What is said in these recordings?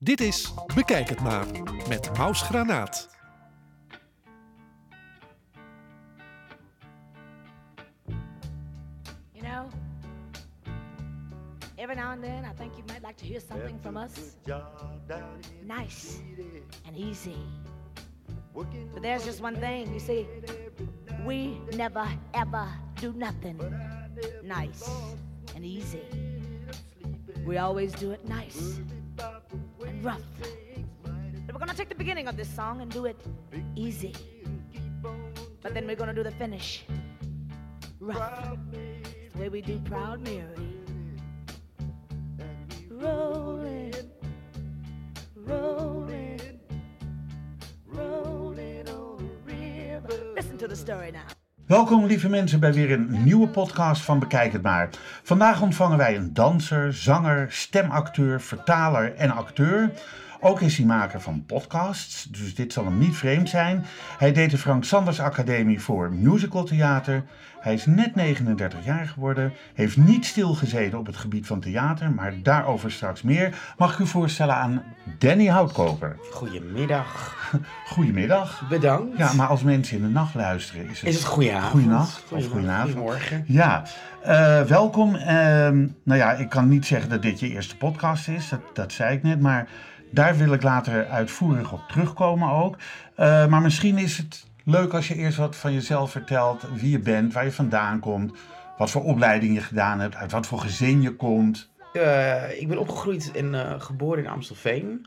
Dit is Bekijk het maar met Maus Granaat. You know, every now and then I think you might like to hear something from us. Nice and easy. But there's just one thing, you see, we never ever do nothing nice and easy. We always do it nice rough. But we're gonna take the beginning of this song and do it easy. But then we're gonna do the finish rough. It's the way we do Proud Mary. Rolling, rolling, rolling on the river. Listen to the story now. Welkom lieve mensen bij weer een nieuwe podcast van Bekijk het maar. Vandaag ontvangen wij een danser, zanger, stemacteur, vertaler en acteur. Ook is hij maker van podcasts, dus dit zal hem niet vreemd zijn. Hij deed de Frank Sanders Academie voor musicaltheater. Hij is net 39 jaar geworden, heeft niet stilgezeten op het gebied van theater, maar daarover straks meer. Mag ik u voorstellen aan Danny Houtkoper. Goedemiddag. Goedemiddag. Bedankt. Ja, maar als mensen in de nacht luisteren, is het... Is het goedenavond? Goedenacht of goedenavond. Goedemorgen. Ja, eh, welkom. Ehm, nou ja, ik kan niet zeggen dat dit je eerste podcast is, dat, dat zei ik net, maar daar wil ik later uitvoerig op terugkomen ook. Eh, maar misschien is het leuk als je eerst wat van jezelf vertelt, wie je bent, waar je vandaan komt, wat voor opleiding je gedaan hebt, uit wat voor gezin je komt. Eh, ik ben opgegroeid en eh, geboren in Amstelveen.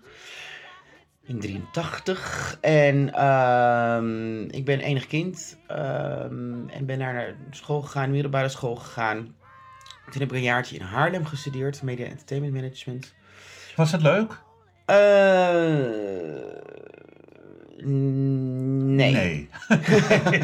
In 83. En ehm, ik ben enig kind. ehm, en ben daar naar school gegaan, middelbare school gegaan. Toen heb ik een jaartje in Haarlem gestudeerd, Media Entertainment Management. Was het leuk? Eh, nee. Nee.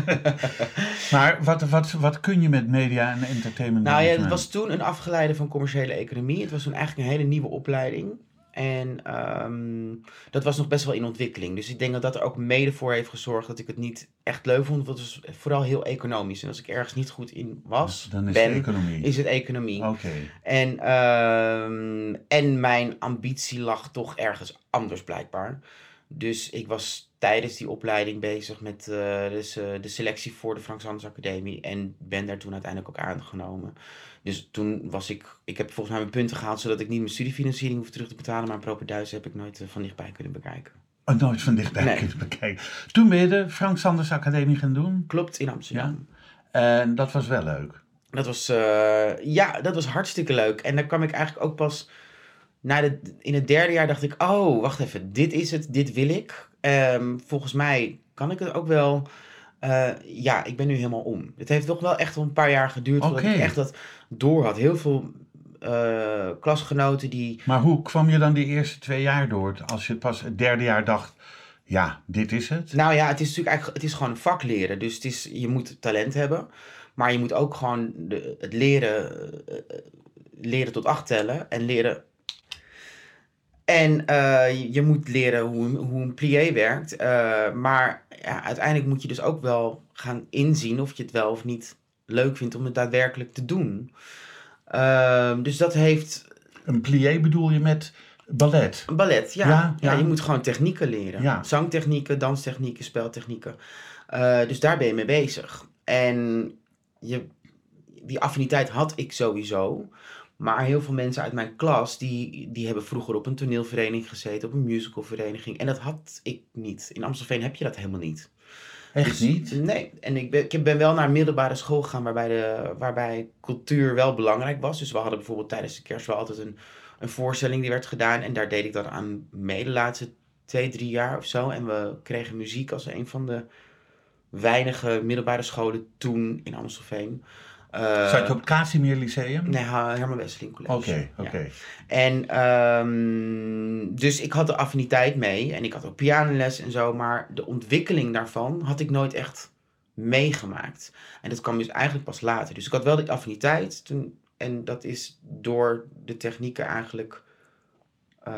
maar wat, wat, wat kun je met media en entertainment Nou ja, het was toen een afgeleide van commerciële economie. Het was toen eigenlijk een hele nieuwe opleiding. En ehm, dat was nog best wel in ontwikkeling. Dus ik denk dat dat er ook mede voor heeft gezorgd dat ik het niet echt leuk vond. Want het was vooral heel economisch. En als ik ergens niet goed in was, Dan is ben, het economie. is het economie. Oké. En, ehm, en mijn ambitie lag toch ergens anders blijkbaar. Dus ik was tijdens die opleiding bezig met dus, de selectie voor de Frank Sanders Academie. En ben daar toen uiteindelijk ook aangenomen. Dus toen was ik, ik heb volgens mij mijn punten gehaald zodat ik niet mijn studiefinanciering hoef terug te betalen. Maar een propenduis heb ik nooit eh, van dichtbij kunnen bekijken. Oh, nooit van dichtbij Nee. kunnen bekijken. Toen ben je de Frank Sanders Academie gaan doen. Klopt, in Amsterdam. En dat was wel leuk. Dat was, eh, ja, dat was hartstikke leuk. En dan kwam ik eigenlijk ook pas na de, in het derde jaar dacht ik, oh, wacht even, dit is het, dit wil ik. Ehm, volgens mij kan ik het ook wel. Eh, ja, ik ben nu helemaal om. Het heeft toch wel echt een paar jaar geduurd voordat ik echt dat door had. Heel veel eh, klasgenoten die... Maar hoe kwam je dan die eerste twee jaar door? Als je pas het derde jaar dacht, ja, dit is het. Nou ja, het is natuurlijk eigenlijk het is gewoon vak leren. Dus het is, je moet talent hebben. Maar je moet ook gewoon de, het leren, eh, leren tot acht tellen. En leren En eh, je- moet leren hoe, een- hoe een plié werkt. eh, maar ja, uiteindelijk moet je dus ook wel gaan inzien of je het wel of niet leuk vindt om het daadwerkelijk te doen. Ehm, dus dat heeft Een plié bedoel je met ballet? ballet, ja. Ja, ja. ja. je moet gewoon technieken leren. Ja. Zangtechnieken, danstechnieken, speltechnieken. Eh, dus daar ben je mee bezig. En je, die affiniteit had ik sowieso. Maar heel veel mensen uit mijn klas, die, die hebben vroeger op een toneelvereniging gezeten, op een musicalvereniging. En dat had ik niet. In Amstelveen heb je dat helemaal niet. Echt Dus- niet? Nee, en ik ben, ik ben wel naar een middelbare school gegaan waarbij, de, waarbij cultuur wel belangrijk was. Dus we hadden bijvoorbeeld tijdens de kerst wel altijd een, een voorstelling die werd gedaan. En daar deed ik dan aan mee de laatste twee, drie jaar of zo. En we kregen muziek als een van de weinige middelbare scholen toen in Amstelveen. Eh, Zat je op het Casimir Lyceum? Nee, Herman Wesseling College. Oké, oké. En ehm, dus ik had de affiniteit mee en ik had ook pianoles en zo, maar de ontwikkeling daarvan had ik nooit echt meegemaakt. En dat kwam dus eigenlijk pas later. Dus ik had wel die affiniteit toen, en dat is door de technieken eigenlijk eh,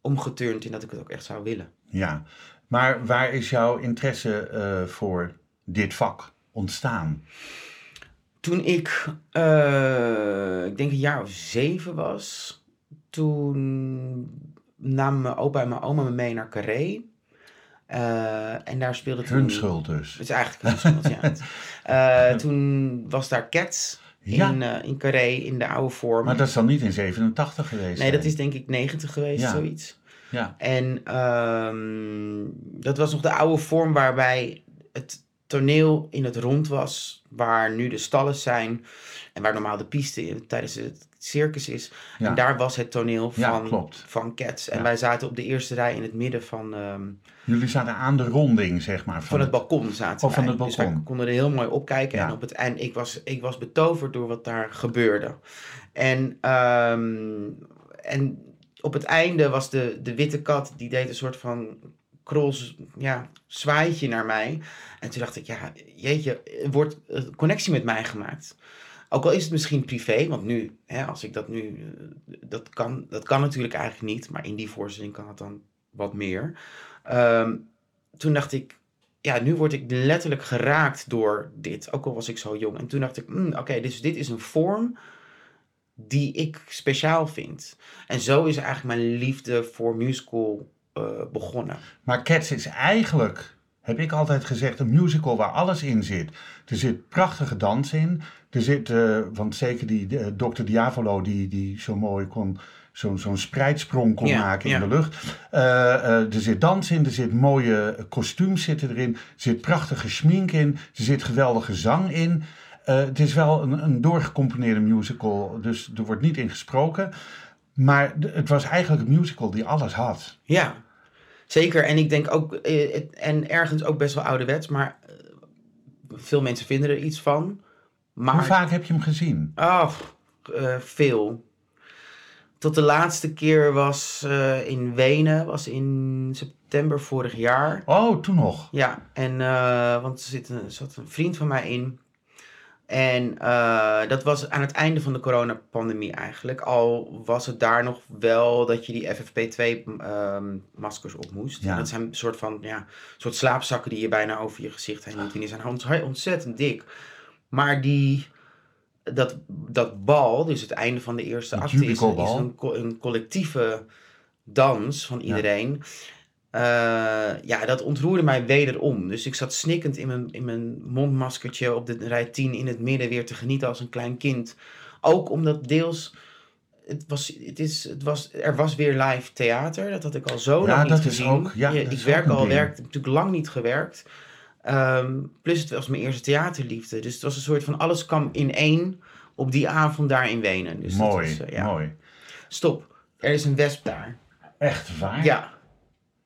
omgeturnd in dat ik het ook echt zou willen. Ja. Maar waar is jouw interesse eh, voor dit vak ontstaan? Toen ik, eh, ik denk een jaar of zeven was, toen namen mijn opa en mijn oma me mee naar Carré. Eh, en daar speelde toen... Hun schuld dus. Het is eigenlijk hun schuld, ja. Eh, toen was daar Cats Ja. in, in Carré, in de oude vorm. Maar dat is dan niet in 87 geweest? nee, dat is denk ik 90 geweest, Ja. zoiets. Ja. En ehm, dat was nog de oude vorm waarbij het toneel in het rond was, waar nu de stallen zijn en waar normaal de piste tijdens het circus is. Ja. En daar was het toneel Ja, van, klopt. van Cats. En Ja. wij zaten op de eerste rij in het midden van, ehm, Jullie zaten aan de ronding, zeg maar. van het balkon zaten Oh, van het Dus balkon. konden er heel mooi op kijken. Ja. En op het eind, ik was, ik was betoverd door wat daar gebeurde. En, ehm, en op het einde was de, de witte kat, die deed een soort van krols, ja, zwaaitje naar mij. En toen dacht ik, ja, jeetje, wordt een connectie met mij gemaakt. Ook al is het misschien privé, want nu, hè, als ik dat nu, eh, dat kan, dat kan natuurlijk eigenlijk niet, maar in die voorstelling kan het dan wat meer. Ehm, toen dacht ik, ja, nu word ik letterlijk geraakt door dit, ook al was ik zo jong. En toen dacht ik, mm, oké, dus dit is een vorm die ik speciaal vind. En zo is eigenlijk mijn liefde voor musical eh, begonnen. Maar Cats is eigenlijk, heb ik altijd gezegd, een musical waar alles in zit. Er zit prachtige dans in. Er zit, eh, want zeker die eh, Dr. Diavolo, die, die zo mooi kon, zo'n zo'n spreidsprong kon Ja, maken ja. in de lucht. Eh, eh, er zit dans in, er zit mooie kostuums zitten erin. Er zit prachtige schmink in, er zit geweldige zang in. Eh, het is wel een, een doorgecomponeerde musical, dus er wordt niet in gesproken. Maar het was eigenlijk een musical die alles had. Ja, zeker. En ik denk ook, eh, en ergens ook best wel ouderwets, maar eh, veel mensen vinden er iets van. Maar Hoe vaak heb je hem gezien? Ah, pff, eh, veel. Tot de laatste keer was in Wenen, was in september vorig jaar. Oh, toen nog. Ja, en want er zit een, zat een vriend van mij in. En eh, dat was aan het einde van de coronapandemie eigenlijk. Al was het daar nog wel dat je die FFP2-maskers op moest. Ja. Dat zijn een soort van ja, soort slaapzakken die je bijna over je gezicht heen doet. En die zijn ont- ontzettend dik. Maar die, dat, dat bal, dus het einde van de eerste acte, is, een- is jubelbal. een, co- een collectieve dans van iedereen. Ja, dat ontroerde mij wederom. Dus ik zat snikkend in mijn, in mijn mondmaskertje op de rij 10 in het midden weer te genieten als een klein kind. Ook omdat deels. Het was, het is, het was, er was weer live theater. Dat had ik al zo Ja, lang niet dat is gezien. ook- ja, Je- dat ik is werk al, werk natuurlijk lang niet gewerkt. Ehm, plus het was mijn eerste theaterliefde. Dus het was een soort van alles kwam in één op die avond daar in Wenen. Dus dat mooi, was, eh, ja. mooi. Stop. Er is een wesp daar. Echt waar? Ja.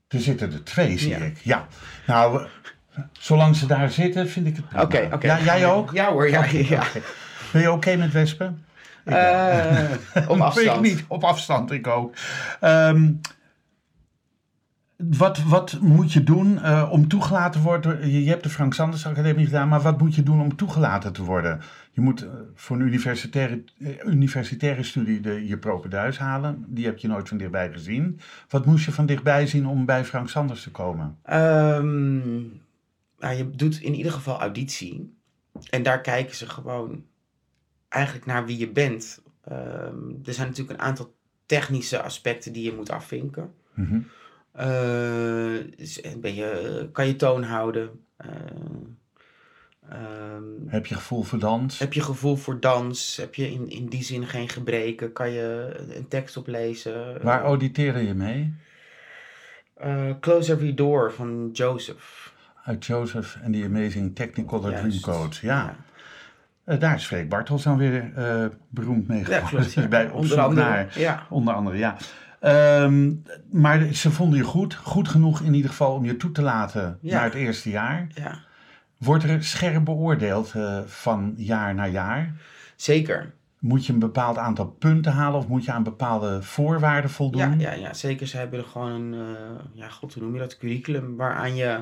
Er zitten er twee, zie Ja. ik. Ja. Nou, zolang ze daar zitten, vind ik het prima. Oké, oké. Ja, jij ook? Ja hoor, ja. Ja. Ben je oké met wespen? Eh, op afstand. Ik niet, op afstand, ik ook. Ehm, wat, wat moet je doen eh, om toegelaten te worden? Je, je hebt de Frank Sanders Academie gedaan, maar wat moet je doen om toegelaten te worden? Je moet eh, voor een universitaire, eh, universitaire studie de, je propenduis halen. Die heb je nooit van dichtbij gezien. Wat moest je van dichtbij zien om bij Frank Sanders te komen? Ehm, nou, je doet in ieder geval auditie. En daar kijken ze gewoon eigenlijk naar wie je bent. Ehm, er zijn natuurlijk een aantal technische aspecten die je moet afvinken. Mhm. Dus, eh, ben je, kan je toon houden? Eh, ehm, Heb je gevoel voor dans? heb je gevoel voor dans? Heb je in, in die zin geen gebreken? Kan je een tekst oplezen? Waar auditeerde je mee? Eh, Close Every Door van Joseph. Uit Joseph en the Amazing Technicolor. Dreamcoat. Ja. Eh, daar is Freek Bartels dan weer eh, beroemd mee Ja, geworden. klopt. ja. Bij op Onder andere. naar- Ja. Onder andere, ja. Ehm, maar ze vonden je goed. Goed genoeg in ieder geval om je toe te laten Ja. naar het eerste jaar. ja, Wordt er scherp beoordeeld eh, van jaar naar jaar? zeker. Moet je een bepaald aantal punten halen of moet je aan bepaalde voorwaarden voldoen? Ja, ja, ja, zeker. Ze hebben er gewoon een, eh, ja, god, hoe noem je dat, curriculum waaraan je,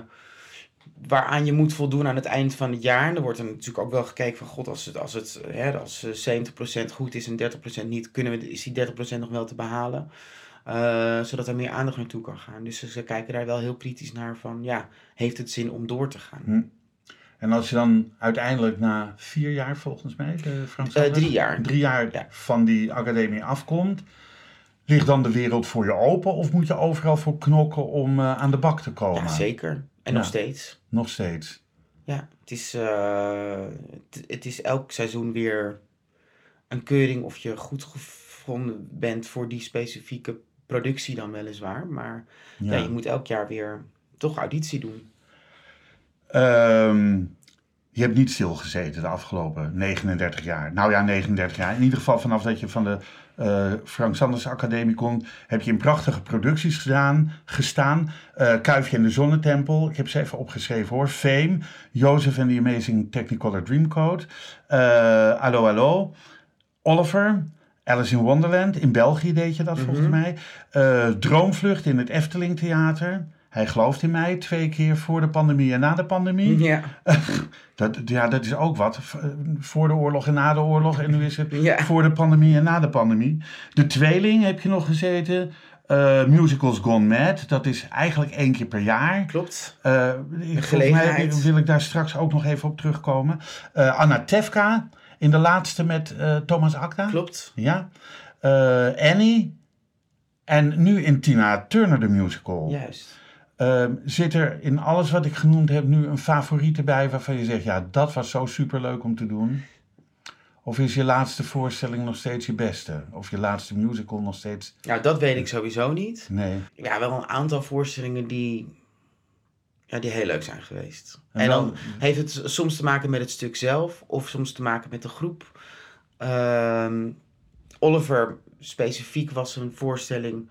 waaraan je moet voldoen aan het eind van het jaar. En er wordt er natuurlijk ook wel gekeken van, god, als het, als het hè, als eh, 70% goed is en 30% niet, kunnen we, is die 30% nog wel te behalen. Eh, zodat er meer aandacht naartoe kan gaan. Dus ze, kijken daar wel heel kritisch naar van, ja, heeft het zin om door te gaan? En als je dan uiteindelijk na vier jaar volgens mij, de Eh, drie jaar. drie jaar Ja. van die academie afkomt, Ligt dan de wereld voor je open of moet je overal voor knokken om eh, aan de bak te komen? Ja, zeker. En Ja. nog steeds. Nog steeds. Ja, het is, het, het is elk seizoen weer een keuring of je goed gevonden bent voor die specifieke productie dan weliswaar. Maar ja. Ja. je moet elk jaar weer toch auditie doen. Ehm, je hebt niet stilgezeten de afgelopen 39 jaar. Nou ja, 39 jaar. In ieder geval vanaf dat je van de eh, Frank Sanders Academie komt, heb je in prachtige producties gedaan, gestaan. Eh Kuifje en de Zonnetempel, ik heb ze even opgeschreven hoor. Fame, Joseph and the Amazing Technicolor Dreamcoat. eh Allo Allo, Oliver, Alice in Wonderland. In België deed je dat volgens mij. Eh, Droomvlucht in het Efteling Theater. Hij gelooft in mij twee keer voor de pandemie en na de pandemie. Ja, Dat, ja, dat is ook wat. V- Voor de oorlog en na de oorlog. En nu is het Ja. voor de pandemie en na de pandemie. De Tweeling heb je nog gezeten. Eh, musicals Gone Mad. Dat is eigenlijk één keer per jaar. klopt. Eh, ik, volgens mij wil ik daar straks ook nog even op terugkomen. Eh Anna Tefka in de laatste met eh, Thomas Akda. Klopt. Ja. Eh, Annie. En nu in Tina Turner de musical. Juist. Ehm, zit er in alles wat ik genoemd heb nu een favoriete bij waarvan je zegt, ja, dat was zo superleuk om te doen? Of is je laatste voorstelling nog steeds je beste? Of je laatste musical nog steeds... Nou, dat weet ik sowieso niet. Nee. Ja, wel een aantal voorstellingen die, ja, die heel leuk zijn geweest. En En, dan- dan heeft het soms te maken met het stuk zelf, of soms te maken met de groep. Ehm, Oliver specifiek was een voorstelling,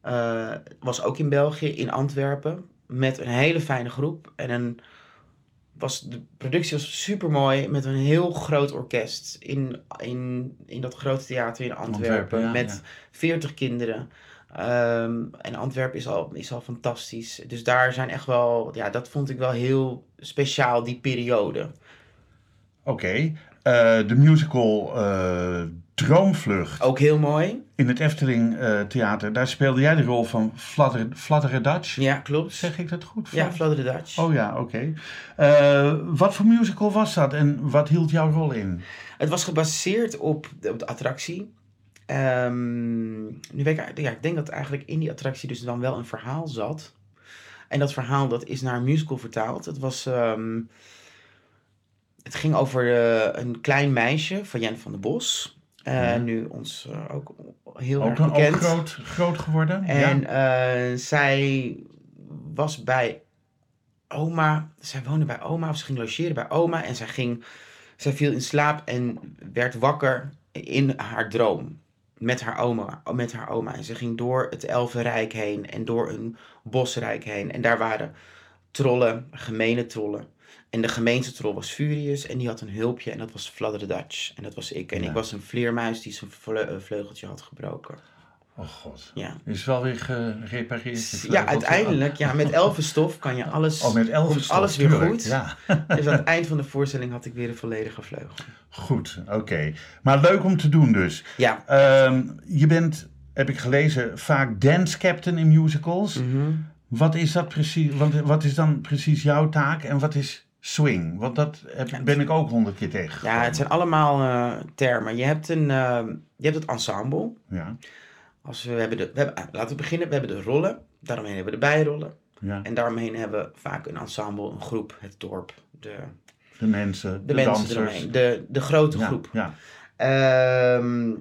eh, was ook in België, in Antwerpen, met een hele fijne groep. En een, was, de productie was super mooi, met een heel groot orkest in, in, in dat grote theater in Antwerpen, Antwerpen, ja, met ja. 40 kinderen. Ehm, en Antwerpen is al, is al fantastisch. Dus daar zijn echt wel, ja, dat vond ik wel heel speciaal, die periode. Oké. Eh, de musical eh, Droomvlucht Ook heel mooi. in het Efteling eh, Theater. Daar speelde jij de rol van Fladder, Fladderen Dutch. Ja, klopt. Zeg ik dat goed? Ja, Flutter the Dutch. Oh ja, oké. Wat voor musical was dat en wat hield jouw rol in? Het was gebaseerd op de, op de attractie. Ehm, nu weet ik, ja, ik denk dat eigenlijk in die attractie dus dan wel een verhaal zat. En dat verhaal dat is naar een musical vertaald. Het was... ehm, het ging over eh, een klein meisje van Jen van der Bos. Eh, Ja. Nu ons eh, ook heel Ook, erg ook bekend. groot, groot geworden? En ja. zij was bij oma. Zij woonde bij oma of ze ging logeren bij oma. En zij, ging, zij viel in slaap en werd wakker in haar droom. Met haar, oma, met haar oma. En ze ging door het Elfenrijk heen en door een bosrijk heen. En daar waren trollen, gemene trollen. En de gemeenste troll was Furious en die had een hulpje en dat was Fladder Dutch. En dat was ik. En Ja. ik was een vleermuis die zijn vle- vleugeltje had gebroken. Oh god. Ja. Is wel weer gerepareerd? Ja, vleugeltje? uiteindelijk, ja, met elfenstof kan je alles, Oh, met elf komt alles weer goed. Ja, Dus aan het eind van de voorstelling had ik weer een volledige vleugel. goed. Oké. Maar leuk om te doen dus. Ja. Ehm, je bent, heb ik gelezen, vaak dance captain in musicals. Mhm. Wat is dat precies? Wat, wat is dan precies jouw taak en wat is swing? Want dat heb, ben ik ook honderd keer tegen. Ja, het zijn allemaal eh, termen. Je hebt, een, eh, je hebt het ensemble. Ja, Als we, we hebben de, we hebben, ah, laten we beginnen. We hebben de rollen. Daaromheen hebben we de bijrollen. ja. En daaromheen hebben we vaak een ensemble, een groep, het dorp, de, De mensen, de, de, mensen dansers. eromheen. De, de grote ja, groep. Ja, Ehm,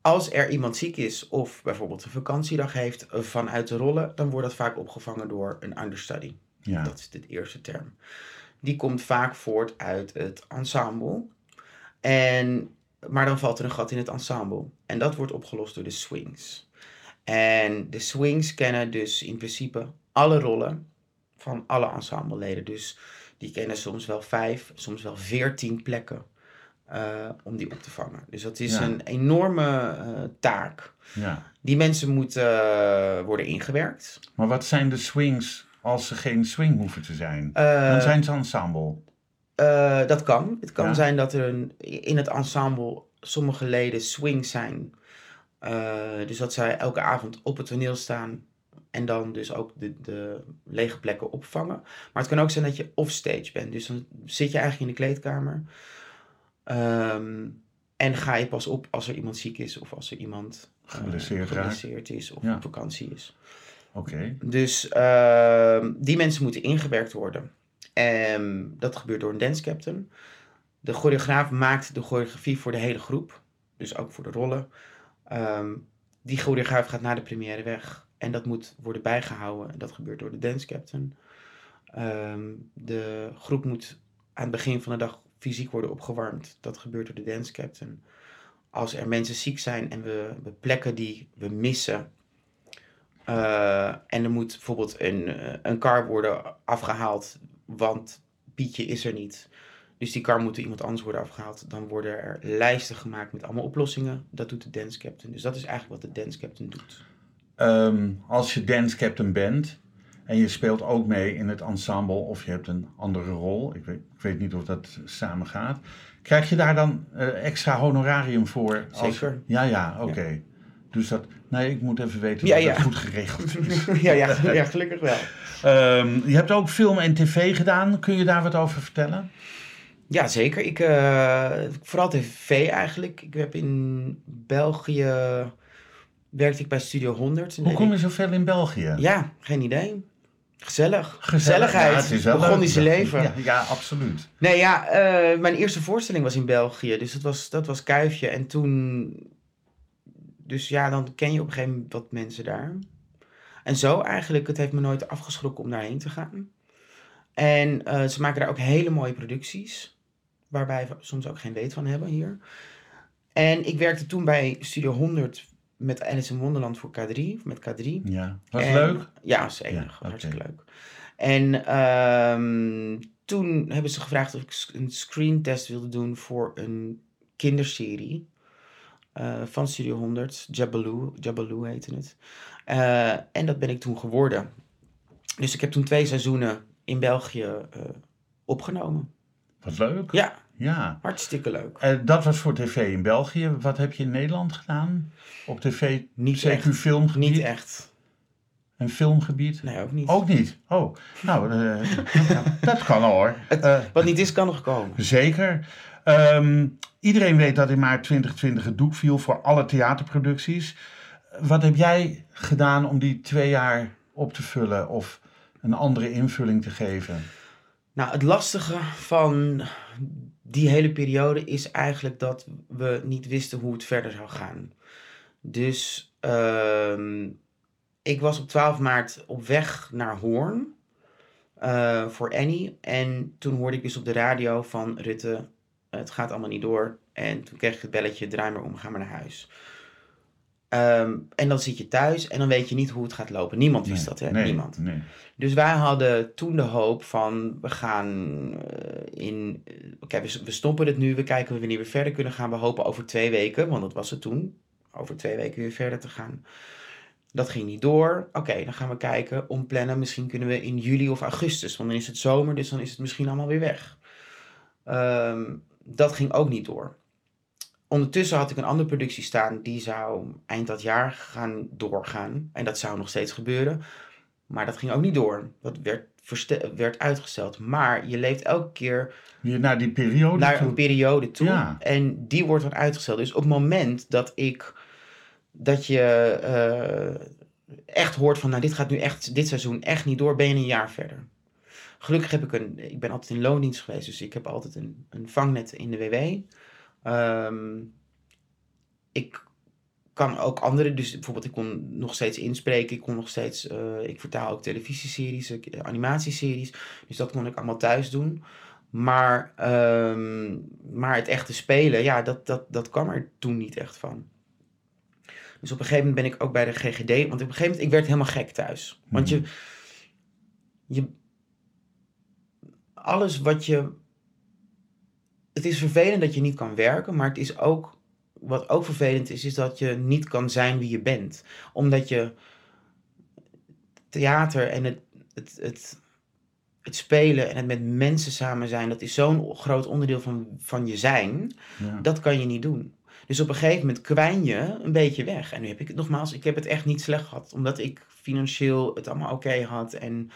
als er iemand ziek is of bijvoorbeeld een vakantiedag heeft vanuit de rollen, dan wordt dat vaak opgevangen door een understudy. ja. Dat is de eerste term. Die komt vaak voort uit het ensemble. En, maar dan valt er een gat in het ensemble. En dat wordt opgelost door de swings. En de swings kennen dus in principe alle rollen van alle ensembleleden. Dus die kennen soms wel vijf, soms wel veertien plekken eh, om die op te vangen. Dus dat is Ja. een enorme eh, taak. ja. Die mensen moeten eh, worden ingewerkt. Maar wat zijn de swings als ze geen swing hoeven te zijn? Dan zijn ze ensemble. Eh, dat kan. Het kan Ja. zijn dat er een, in het ensemble sommige leden swing zijn. Eh, dus dat zij elke avond op het toneel staan en dan dus ook de, de lege plekken opvangen. Maar het kan ook zijn dat je offstage bent. Dus dan zit je eigenlijk in de kleedkamer. Ehm, en ga je pas op als er iemand ziek is of als er iemand Geblesseerd raakt. geblesseerd is of Ja. op vakantie is. Oké. Dus ehm, die mensen moeten ingewerkt worden. En dat gebeurt door een dance captain. De choreograaf maakt de choreografie voor de hele groep. Dus ook voor de rollen. Ehm, die choreograaf gaat na de première weg. En dat moet worden bijgehouden. Dat gebeurt door de dance captain. Ehm, de groep moet aan het begin van de dag fysiek worden opgewarmd. Dat gebeurt door de dance captain. Als er mensen ziek zijn en we, plekken die we missen. eh, en er moet bijvoorbeeld een, eh, een car worden afgehaald, want Pietje is er niet. Dus die car moet door iemand anders worden afgehaald. Dan worden er lijsten gemaakt met allemaal oplossingen. Dat doet de dance captain. Dus dat is eigenlijk wat de dance captain doet. Ehm, als je dance captain bent en je speelt ook mee in het ensemble of je hebt een andere rol, ik weet, ik weet niet of dat samen gaat, krijg je daar dan eh, extra honorarium voor? Als, Zeker. Ja, ja, oké. Dus dat, nee, ik moet even weten Ja, dat ja. goed geregeld is. ja, ja, ja, gelukkig wel. Ehm, je hebt ook film en tv gedaan. Kun je daar wat over vertellen? Ja, zeker. Ik, eh, vooral tv eigenlijk. Ik heb in België, werkte ik bij Studio 100. En Hoe kom je zoveel in België? Ja, geen idee. Gezellig. Gezellig. Gezelligheid. Ja, Begon leuk. die zijn leven. Ja, ja, absoluut. Nee, ja, eh, mijn eerste voorstelling was in België. Dus dat was, dat was Kuifje. En toen... Dus ja, dan ken je op een gegeven moment wat mensen daar. En zo eigenlijk, het heeft me nooit afgeschrokken om daarheen te gaan. En eh, ze maken daar ook hele mooie producties. Waarbij we soms ook geen weet van hebben hier. En ik werkte toen bij Studio 100 met Alice in Wonderland voor K3. Met K3. Ja. Was En- leuk? Ja, oké. Hartstikke leuk. En ehm, toen hebben ze gevraagd of ik een screentest wilde doen voor een kinderserie. Eh, van Studio 100. Jabaloo, Jabaloo heette het. Eh, en dat ben ik toen geworden. Dus ik heb toen twee seizoenen in België eh, opgenomen. Wat leuk. Ja, Ja. hartstikke leuk. Dat was voor tv in België. Wat heb je in Nederland gedaan? Op tv, Niet CQ echt. filmgebied? Niet echt. Een filmgebied? Nee, ook niet. Ook niet? Oh, nou, dat kan hoor. Wat niet is, kan nog komen. zeker. Ehm, iedereen weet dat in maart 2020 het doek viel voor alle theaterproducties. Wat heb jij gedaan om die twee jaar op te vullen of een andere invulling te geven? Nou, het lastige van die hele periode is eigenlijk dat we niet wisten hoe het verder zou gaan. Dus ehm, ik was op 12 maart op weg naar Hoorn eh, voor Annie. En toen hoorde ik dus op de radio van Rutte, het gaat allemaal niet door. En toen kreeg ik het belletje, draai maar om, ga maar naar huis. Ehm, en dan zit je thuis en dan weet je niet hoe het gaat lopen. Niemand wist Nee, dat, hè? nee, Niemand. Nee. Dus wij hadden toen de hoop van, we gaan eh, in, eh, oké, we, we stoppen het nu, we kijken wanneer we verder kunnen gaan. We hopen over twee weken, want dat was het toen, over twee weken weer verder te gaan. Dat ging niet door. Oké, dan gaan we kijken, omplannen. Misschien kunnen we in juli of augustus, want dan is het zomer, dus dan is het misschien allemaal weer weg. Ehm, dat ging ook niet door. Ondertussen had ik een andere productie staan, die zou eind dat jaar gaan doorgaan. En dat zou nog steeds gebeuren. Maar dat ging ook niet door. Dat werd, werd uitgesteld. Maar je leeft elke keer naar die periode naar toe. een periode toe. Ja. En die wordt dan uitgesteld. Dus op het moment dat ik dat je eh, echt hoort van, nou dit gaat nu echt dit seizoen echt niet door, ben je een jaar verder. Gelukkig heb ik een, ik ben altijd in loondienst geweest, dus ik heb altijd een, een vangnet in de WW. Ehm, ik kan ook andere, dus bijvoorbeeld ik kon nog steeds inspreken, ik kon nog steeds, eh, ik vertaal ook televisieseries, ik- animatieseries, dus dat kon ik allemaal thuis doen. Maar, ehm, maar het echte spelen, ja, dat, dat, dat kwam er toen niet echt van. Dus op een gegeven moment ben ik ook bij de GGD, want op een gegeven moment, ik werd helemaal gek thuis. Want je, je, alles wat je, het is vervelend dat je niet kan werken, maar het is ook, wat ook vervelend is, is dat je niet kan zijn wie je bent. Omdat je theater en het, het, het, het spelen en het met mensen samen zijn, dat is zo'n groot onderdeel van, van je zijn. Ja. Dat kan je niet doen. Dus op een gegeven moment kwijn je een beetje weg. En nu heb ik het nogmaals, ik heb het echt niet slecht gehad. Omdat ik financieel het allemaal oké had. En,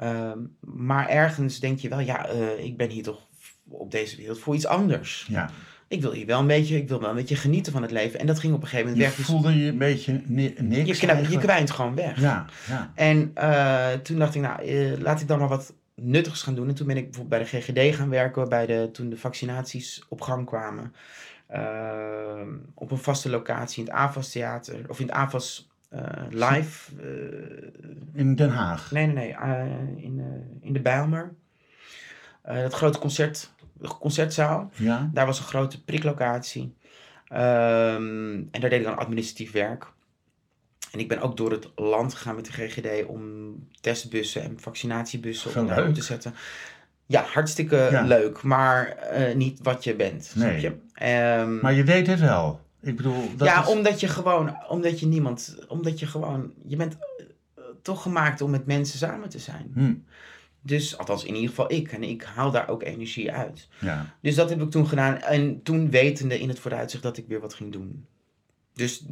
ehm, maar ergens denk je wel, ja, eh, ik ben hier toch op deze wereld voor iets anders. Ja. ik wil hier wel een beetje, ik wil wel een beetje genieten van het leven. En dat ging op een gegeven moment Je weg. Dus voelde je een beetje ni- niks je, je kwijnt gewoon weg. Ja, ja. En eh, toen dacht ik, nou, eh, laat ik dan maar wat nuttigs gaan doen. En toen ben ik bijvoorbeeld bij de GGD gaan werken, bij de, toen de vaccinaties op gang kwamen. Eh, op een vaste locatie in het AVAS Theater, of in het AVAS eh, Live. eh, In Den Haag. nee, nee, nee, eh, in, eh, in de Bijlmer. Eh, dat grote concert, concertzaal. Ja. Daar was een grote priklocatie. Ehm, en daar deed ik dan administratief werk. En ik ben ook door het land gegaan met de GGD om testbussen en vaccinatiebussen Zo op, te zetten. Ja, hartstikke Ja. leuk, maar eh, niet wat je bent. Nee. Snap je? Ehm, Maar je deed het wel. Ik bedoel, dat ja, is... omdat je gewoon, omdat je niemand, omdat je gewoon, je bent eh, toch gemaakt om met mensen samen te zijn. Hm, Dus, althans in ieder geval ik. En ik haal daar ook energie uit. ja. Dus dat heb ik toen gedaan. En toen wetende in het vooruitzicht dat ik weer wat ging doen. Dus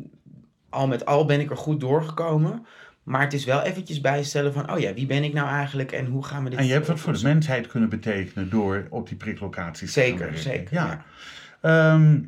al met al ben ik er goed doorgekomen. Maar het is wel eventjes bijstellen van, oh ja, wie ben ik nou eigenlijk en hoe gaan we dit... En je hebt wat voor de mensheid kunnen betekenen door op die priklocaties te gaan Zeker, werken. zeker. Ja. Ja. Ehm,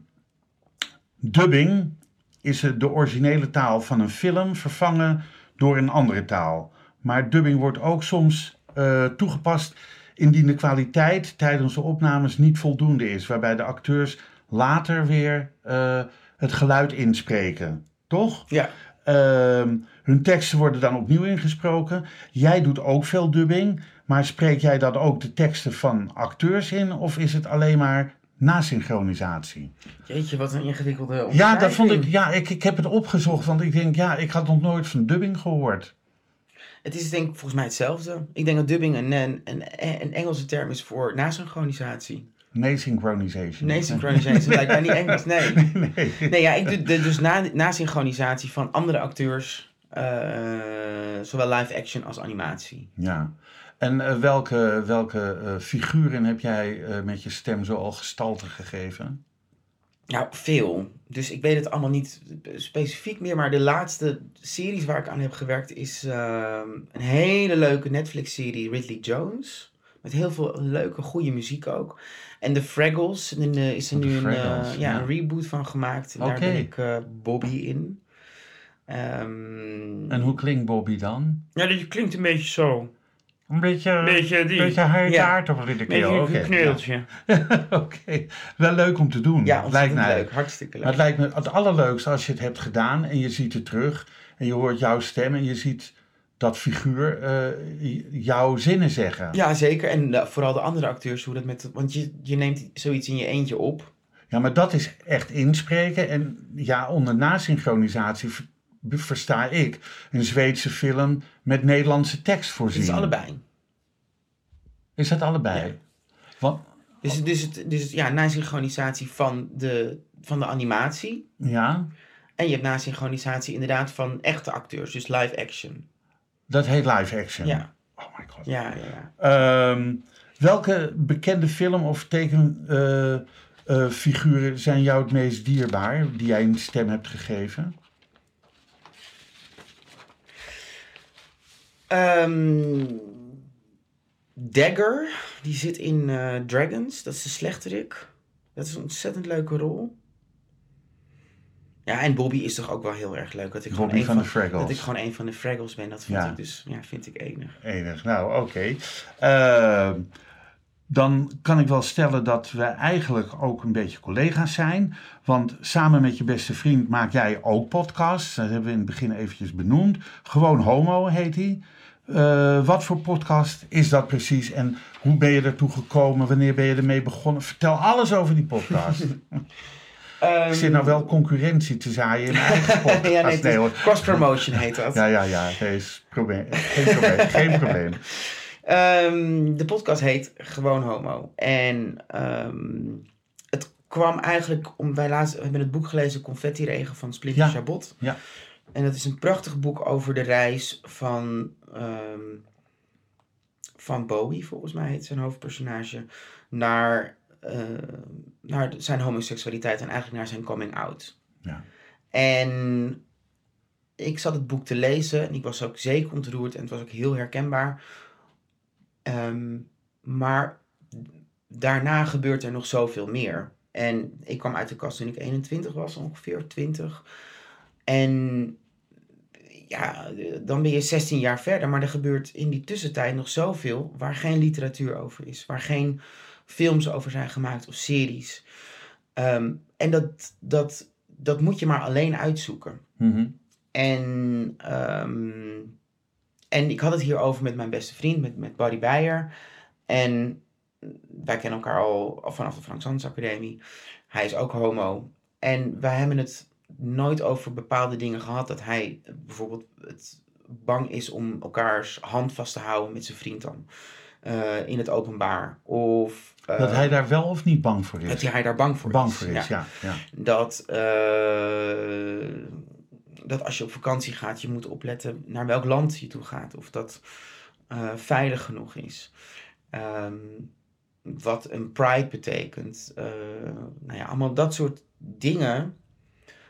dubbing is de originele taal van een film vervangen door een andere taal. Maar dubbing wordt ook soms eh, toegepast indien de kwaliteit tijdens de opnames niet voldoende is, waarbij de acteurs later weer eh, het geluid inspreken. Toch? Ja. Ehm, hun teksten worden dan opnieuw ingesproken. Jij doet ook veel dubbing, maar spreek jij dan ook de teksten van acteurs in of is het alleen maar nasynchronisatie? Jeetje, wat een ingewikkelde Ja, dat vond ik. Ja, ik, ik heb het opgezocht, want ik denk, ja, ik had nog nooit van dubbing gehoord. Het is denk ik volgens mij hetzelfde. Ik denk dat dubbing een, een, een, een Engelse term is voor nasynchronisatie. Nasynchronization. Nee, synchronisatie lijkt mij niet Engels, nee. nee. Nee, ja, ik doe de- dus na, nasynchronisatie van andere acteurs, eh, zowel live action als animatie. Ja. En eh, welke, welke eh, figuren heb jij eh, met je stem zo al gestalte gegeven? Nou, veel. Dus ik weet het allemaal niet specifiek meer. Maar de laatste series waar ik aan heb gewerkt is ehm, een hele leuke Netflix-serie Ridley Jones. Met heel veel leuke, goede muziek ook. En The Fraggles. En is er Oh, nu een, ja, ja. een reboot van gemaakt. En daar ben ik eh, Bobby in. Ehm, En hoe klinkt Bobby dan? Ja, dat klinkt een beetje zo. Een beetje, beetje die. beetje hard Ja. aardappel in de Een keel. een Oké, wel leuk om te doen. Ja, lijkt mij. leuk. Hartstikke leuk. Het lijkt me het allerleukste als je het hebt gedaan en je ziet het terug en je hoort jouw stem en je ziet dat figuur eh, jouw zinnen zeggen. Ja, zeker. En vooral de andere acteurs, hoe dat met... Want je, je neemt zoiets in je eentje op. Ja, maar dat is echt inspreken. En ja, onder nasynchronisatie versta ik een Zweedse film met Nederlandse tekst Het voorzien. is allebei. Is dat allebei? Ja. Want, Dus, dus, het, dus ja, nasynchronisatie van de, van de animatie. ja, En je hebt nasynchronisatie inderdaad van echte acteurs, dus live action. dat heet live action. Ja, Oh my god. ja, ja. ja. Ehm, welke bekende film of tekenfiguren zijn jou het meest dierbaar die jij een stem hebt gegeven? Ehm, Dagger, die zit in eh, Dragons, dat is de slechterik. Dat is een ontzettend leuke rol. Ja, en Bobby is toch ook wel heel erg leuk. Dat ik, gewoon, een van van, de Fraggles. dat ik gewoon een van de Fraggles ben, dat vind Ja. ik dus, ja, vind ik enig. Enig. Nou, oké. Ehm, dan kan ik wel stellen dat we eigenlijk ook een beetje collega's zijn. Want samen met je beste vriend maak jij ook podcasts. Dat hebben we in het begin eventjes benoemd. Gewoon Homo heet die. Eh, wat voor podcast is dat precies? En hoe ben je ertoe gekomen? Wanneer ben je ermee begonnen? Vertel alles over die podcast. Ik zit nou wel concurrentie te zaaien in mijn eigen podcast. ja, nee, hoor. cross-promotion heet dat. Ja, ja, ja. Nee, probleem. Geen probleem. Geen probleem. Ehm, de podcast heet Gewoon Homo. En ehm, het kwam eigenlijk om. Wij laatst, we hebben het boek gelezen, Confetti Regen van Splinter Ja. Chabot. Ja. En dat is een prachtig boek over de reis van. ehm, van Bowie, volgens mij heet zijn hoofdpersonage. Naar, eh, naar zijn homoseksualiteit en eigenlijk naar zijn coming out. Ja. En ik zat het boek te lezen en ik was ook zeker ontroerd en het was ook heel herkenbaar. Ehm, maar daarna gebeurt er nog zoveel meer. En ik kwam uit de kast toen ik 21 was, ongeveer 20. En ja, dan ben je 16 jaar verder, maar er gebeurt in die tussentijd nog zoveel waar geen literatuur over is, waar geen films over zijn gemaakt of series. Ehm, en dat, dat, dat moet je maar alleen uitzoeken. Mhm. En, ehm, en ik had het hierover met mijn beste vriend, met, met Buddy Beyer. En wij kennen elkaar al, vanaf de Frank Sanders Academie. Hij is ook homo. En wij hebben het nooit over bepaalde dingen gehad. Dat hij bijvoorbeeld het bang is om elkaars hand vast te houden met zijn vriend dan. eh, in het openbaar. Of eh, Dat hij daar wel of niet bang voor is? dat hij daar bang voor bang is. voor is, ja. ja. Dat, eh, dat als je op vakantie gaat, je moet opletten naar welk land je toe gaat. Of dat eh, veilig genoeg is. Ehm, wat een pride betekent. Eh, nou ja, allemaal dat soort dingen.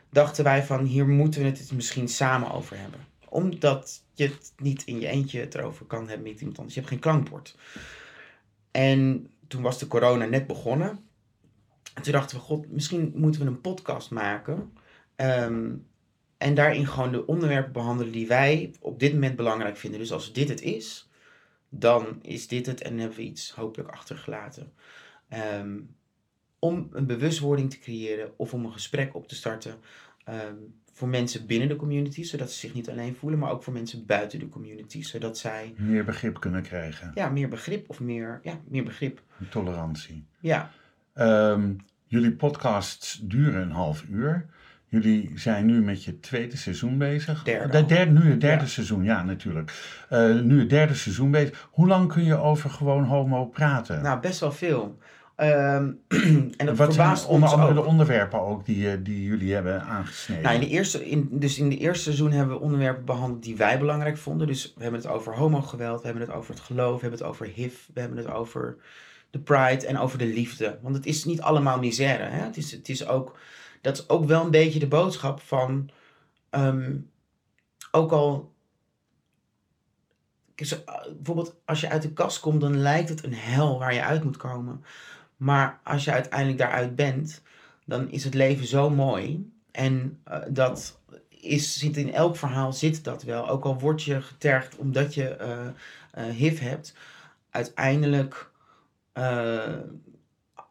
Dachten wij van, hier moeten we het misschien samen over hebben. Omdat je het niet in je eentje erover kan hebben met iemand anders. Je hebt geen klankbord. En toen was de corona net begonnen. En toen dachten we, god, misschien moeten we een podcast maken. Ehm, en daarin gewoon de onderwerpen behandelen die wij op dit moment belangrijk vinden. Dus als dit het is, dan is dit het en hebben we iets hopelijk achtergelaten. Ehm, om een bewustwording te creëren of om een gesprek op te starten ehm, voor mensen binnen de community, zodat ze zich niet alleen voelen, maar ook voor mensen buiten de community, zodat zij Meer begrip kunnen krijgen. ja, meer begrip of meer, ja, meer begrip. Tolerantie. Ja, Ehm, jullie podcasts duren een half uur. Jullie zijn nu met je tweede seizoen bezig. Derde De derde, nu het derde Ja. seizoen, ja natuurlijk. Eh, nu het derde seizoen bezig. Hoe lang kun je over gewoon homo praten? nou best wel veel. Ehm, en dat Wat zijn verbaast onder ons andere ook. de onderwerpen ook die, eh, die jullie hebben aangesneden? Nou, in de eerste, in, dus in de eerste seizoen hebben we onderwerpen behandeld die wij belangrijk vonden. Dus we hebben het over homogeweld, we hebben het over het geloof, we hebben het over HIV, we hebben het over de pride en over de liefde. Want het is niet allemaal misère. Hè? Het, is, het is ook, dat is ook wel een beetje de boodschap van, ehm, ook al, eh, bijvoorbeeld als je uit de kast komt, dan lijkt het een hel waar je uit moet komen. Maar als je uiteindelijk daaruit bent, dan is het leven zo mooi. En eh, dat is, zit in elk verhaal zit dat wel. Ook al word je getergd omdat je eh, HIV hebt. Uiteindelijk,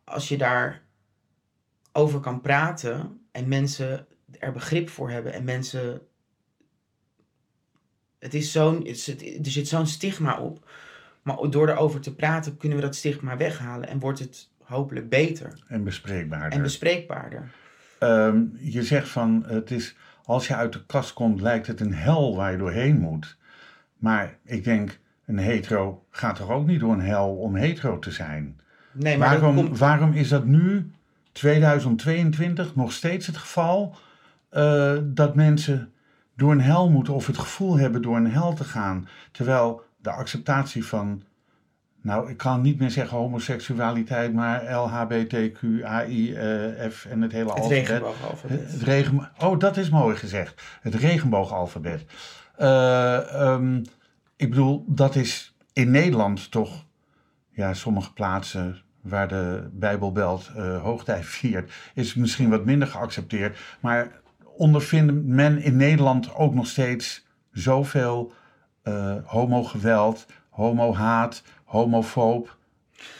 als je daar over kan praten en mensen er begrip voor hebben en mensen. Het is zo'n, er zit zo'n stigma op. Maar door erover te praten kunnen we dat stigma weghalen en wordt het hopelijk beter En bespreekbaarder. en bespreekbaarder. Ehm, je zegt van, het is, als je uit de kast komt, lijkt het een hel waar je doorheen moet. Maar ik denk, een hetero gaat toch ook niet door een hel om hetero te zijn? Nee, maar Waarom, komt, waarom is dat nu, 2022, nog steeds het geval? eh, dat mensen door een hel moeten of het gevoel hebben door een hel te gaan. Terwijl de acceptatie van, nou ik kan niet meer zeggen homoseksualiteit, maar LHBTQAI, F en het hele het alfabet. regenboogalfabet. Het regen... Oh, dat is mooi gezegd. Het regenboogalfabet. Eh, ehm, ik bedoel, dat is in Nederland toch... Ja, sommige plaatsen waar de Bijbelbelt eh hoogtij viert... is misschien wat minder geaccepteerd. Maar ondervindt men in Nederland ook nog steeds zoveel eh homogeweld, homohaat, homofoob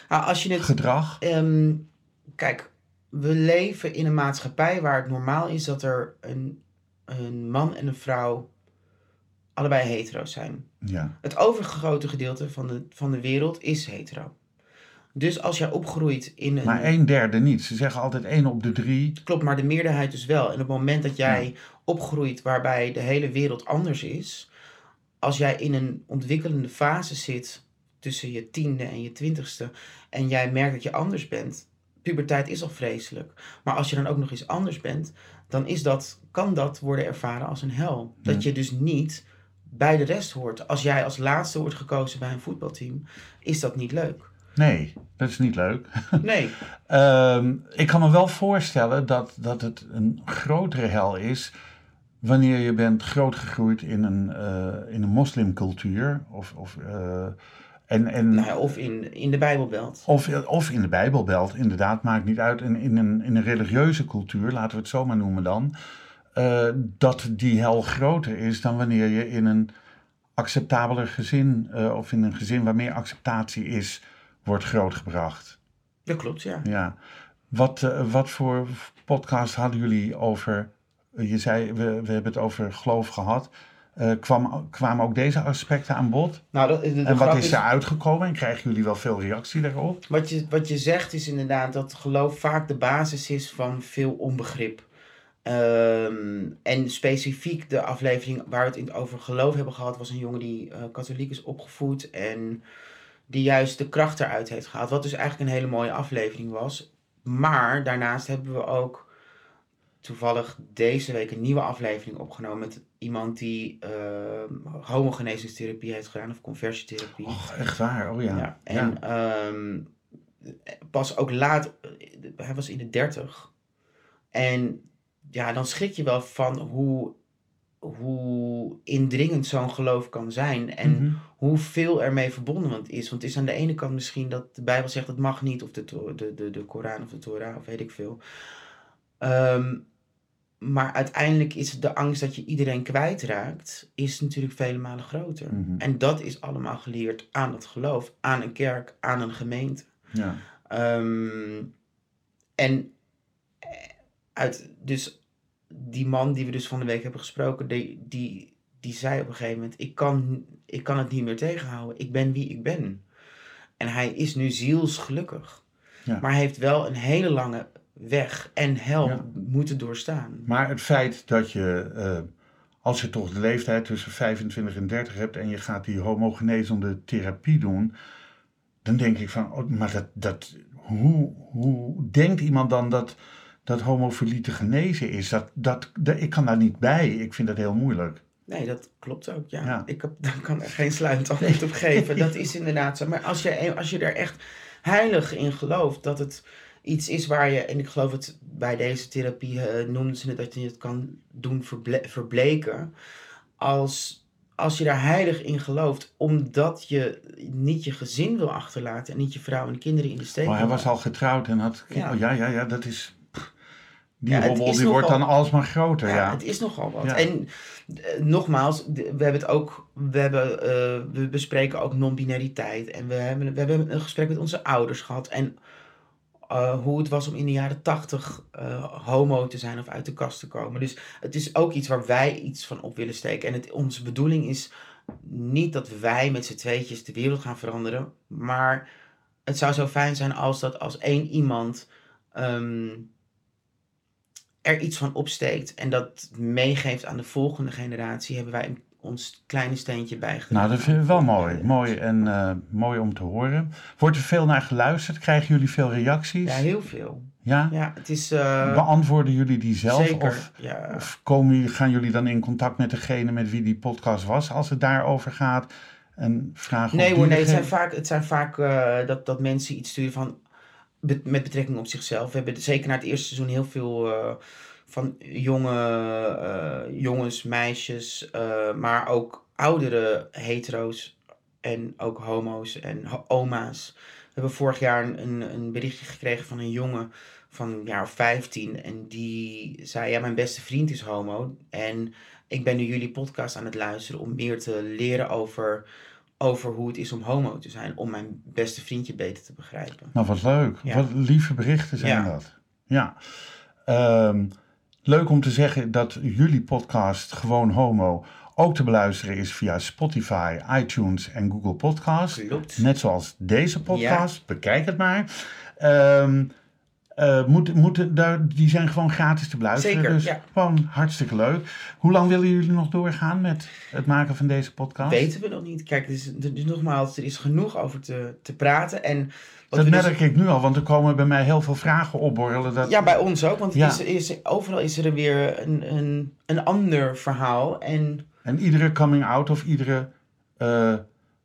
Nou, als je het gedrag? Ehm, kijk, we leven in een maatschappij waar het normaal is dat er een, een man en een vrouw allebei hetero zijn. Ja, Het overgrote gedeelte van de, van de wereld is hetero. Dus als jij opgroeit in een. maar een derde niet. Ze zeggen altijd één op de drie. Klopt, maar de meerderheid dus wel. En op het moment dat jij opgroeit waarbij de hele wereld anders is, als jij in een ontwikkelende fase zit tussen je tiende en je twintigste en jij merkt dat je anders bent, puberteit is al vreselijk. Maar als je dan ook nog eens anders bent, dan is dat, kan dat worden ervaren als een hel. Dat je dus niet bij de rest hoort. Als jij als laatste wordt gekozen bij een voetbalteam, is dat niet leuk. Nee, dat is niet leuk. Nee. Ehm, ik kan me wel voorstellen dat, dat het een grotere hel is wanneer je bent grootgegroeid in een, eh, in een moslimcultuur. Of, of, eh, En, en, Nou of in, in de Bijbelbelt. of, of in de Bijbelbelt, inderdaad, maakt niet uit. In, in, een, in een religieuze cultuur, laten we het zo maar noemen dan, eh, dat die hel groter is dan wanneer je in een acceptabeler gezin, of in een gezin waar meer acceptatie is, wordt grootgebracht. Dat klopt, ja. Ja. Wat, eh, wat voor podcast hadden jullie over, je zei, we, we hebben het over geloof gehad. Eh, kwam, kwamen ook deze aspecten aan bod? Nou, dat, de, de en wat is er uitgekomen? En krijgen jullie wel veel reactie daarop? Wat je, wat je zegt is inderdaad dat geloof vaak de basis is van veel onbegrip. Ehm, en specifiek de aflevering waar we het over geloof hebben gehad, was een jongen die eh, katholiek is opgevoed en die juist de kracht eruit heeft gehaald. Wat dus eigenlijk een hele mooie aflevering was. Maar daarnaast hebben we ook toevallig deze week een nieuwe aflevering opgenomen met iemand die uh, homogenezingstherapie heeft gedaan of conversietherapie. Och, echt waar? Oh ja. Ja, en ehm, pas ook laat, hij was in de dertig. En ja, dan schrik je wel van hoe, hoe indringend zo'n geloof kan zijn. En Mhm. hoeveel ermee verbonden is. Want het is aan de ene kant misschien dat de Bijbel zegt het mag niet. Of de, To- de, de, de Koran of de Torah of weet ik veel. Ehm, maar uiteindelijk is de angst dat je iedereen kwijtraakt, is natuurlijk vele malen groter. Mhm. En dat is allemaal geleerd aan het geloof, aan een kerk, aan een gemeente. Ja. Ehm, en eh, uit, dus die man die we dus van de week hebben gesproken, die, die, die zei op een gegeven moment, ik kan, ik kan het niet meer tegenhouden. Ik ben wie ik ben. En hij is nu zielsgelukkig. Ja. Maar hij heeft wel een hele lange weg en hel Ja. moeten doorstaan. Maar het feit dat je, eh, als je toch de leeftijd tussen 25 en 30 hebt en je gaat die homogenezende therapie doen, dan denk ik van, oh, maar dat, dat, hoe, hoe denkt iemand dan dat, dat homofilie te genezen is? Dat, dat, dat, ik kan daar niet bij. Ik vind dat heel moeilijk. Nee, dat klopt ook. Ja. Ja. Ik heb, daar kan er geen sluitend antwoord op geven. Dat is inderdaad zo. Maar als je, als je er echt heilig in gelooft dat het iets is waar je, en ik geloof het bij deze therapie eh, noemden ze het dat je het kan doen verble- verbleken. Als, als je daar heilig in gelooft, omdat je niet je gezin wil achterlaten en niet je vrouw en kinderen in de steek Maar hij wil was al getrouwd en had, Ja. oh, ja, ja, ja, dat is, die Ja, die wordt dan alsmaar groter, Ja, ja. het is nogal wat. Ja. En eh, nogmaals, we hebben het ook, we, hebben, eh, we bespreken ook non-binariteit. En we hebben, we hebben een gesprek met onze ouders gehad. En eh, hoe het was om in de jaren tachtig homo te zijn of uit de kast te komen. Dus het is ook iets waar wij iets van op willen steken. En het, onze bedoeling is niet dat wij met z'n tweetjes de wereld gaan veranderen. Maar het zou zo fijn zijn als dat als één iemand ehm, er iets van opsteekt en dat meegeeft aan de volgende generatie, hebben wij ons kleine steentje bijgedragen. Nou, dat vind ik wel mooi. Mooi en eh, mooi om te horen. Wordt er veel naar geluisterd? Krijgen jullie veel reacties? Ja, heel veel. Ja? Ja, het is eh, Beantwoorden jullie die zelf? zeker. Of, ja. of komen, gaan jullie dan in contact met degene met wie die podcast was als het daarover gaat? En vragen Nee hoor, nee, het zijn vaak, het zijn vaak eh, dat, dat mensen iets sturen van, met betrekking op zichzelf. We hebben zeker na het eerste seizoen heel veel eh, van jonge eh, jongens, meisjes, eh, maar ook oudere hetero's en ook homo's en oma's. We hebben vorig jaar een, een, berichtje gekregen van een jongen van jaar of 15 en die zei, ja, mijn beste vriend is homo en ik ben nu jullie podcast aan het luisteren om meer te leren over over hoe het is om homo te zijn, om mijn beste vriendje beter te begrijpen. Nou, wat leuk. Ja. Wat lieve berichten zijn Ja. dat. Ja. Ehm, leuk om te zeggen dat jullie podcast Gewoon Homo ook te beluisteren is via Spotify, iTunes en Google Podcast. Klopt. Net zoals deze podcast. Bekijk het maar. Ehm eh, moet, moet, daar, die zijn gewoon gratis te beluisteren. Zeker, dus ja. gewoon hartstikke leuk. Hoe lang willen jullie nog doorgaan met het maken van deze podcast? Weten we nog niet. Kijk, er is, nogmaals, er is genoeg over te, te praten. En dat dus- merk ik nu al, want er komen bij mij heel veel vragen opborrelen. Dat, Ja, bij ons ook. Want Ja. is, is, overal is er weer een, een, een ander verhaal. En En iedere coming out of iedere eh,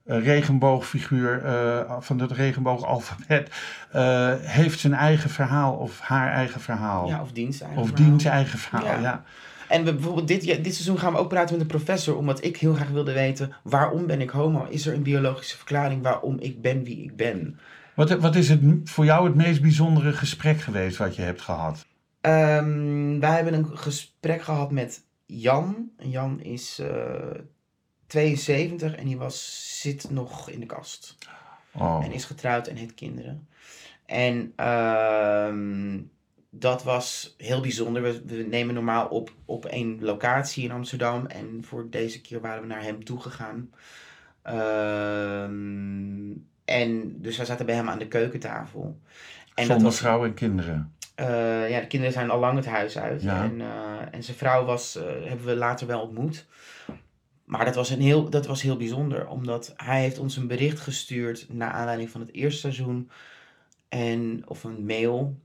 regenboogfiguur eh, van het regenboogalfabet eh, heeft zijn eigen verhaal of haar eigen verhaal. ja, of dienst eigenlijk. of maar- diens eigen verhaal, ja. Ja. En we, bijvoorbeeld dit, ja, dit seizoen gaan we ook praten met een professor, omdat ik heel graag wilde weten, waarom ben ik homo? Is er een biologische verklaring waarom ik ben wie ik ben? Wat, wat is het voor jou het meest bijzondere gesprek geweest wat je hebt gehad? Ehm, wij hebben een gesprek gehad met Jan. Jan is eh 72 en die was, zit nog in de kast. Oh, En is getrouwd en heeft kinderen. En ehm, dat was heel bijzonder. We, we nemen normaal op op één locatie in Amsterdam. En voor deze keer waren we naar hem toegegaan. Ehm en dus wij zaten bij hem aan de keukentafel. En zonder vrouw en kinderen. eh, ja, de kinderen zijn al lang het huis uit. Ja. En, eh, en zijn vrouw was, eh, hebben we later wel ontmoet. Maar dat was, een heel, dat was heel bijzonder. Omdat hij heeft ons een bericht gestuurd naar aanleiding van het eerste seizoen. En, of een mail.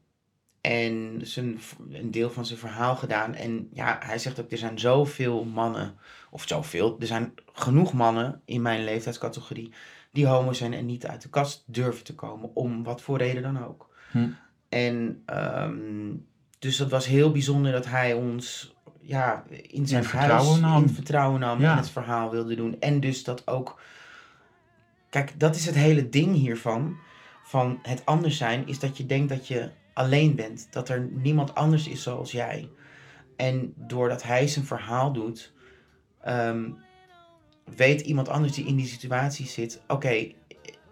En zijn, een deel van zijn verhaal gedaan. En ja, hij zegt ook, er zijn zoveel mannen. Of zoveel. Er zijn genoeg mannen in mijn leeftijdscategorie. Die homo zijn en niet uit de kast durven te komen. Om wat voor reden dan ook. Hm. En ehm, dus dat was heel bijzonder dat hij ons ja, in zijn In vertrouwen huis nam. in vertrouwen nam Ja. en het verhaal wilde doen. En dus dat ook. Kijk, dat is het hele ding hiervan. Van het anders zijn, is dat je denkt dat je alleen bent. Dat er niemand anders is zoals jij. En doordat hij zijn verhaal doet, ehm, weet iemand anders die in die situatie zit: oké,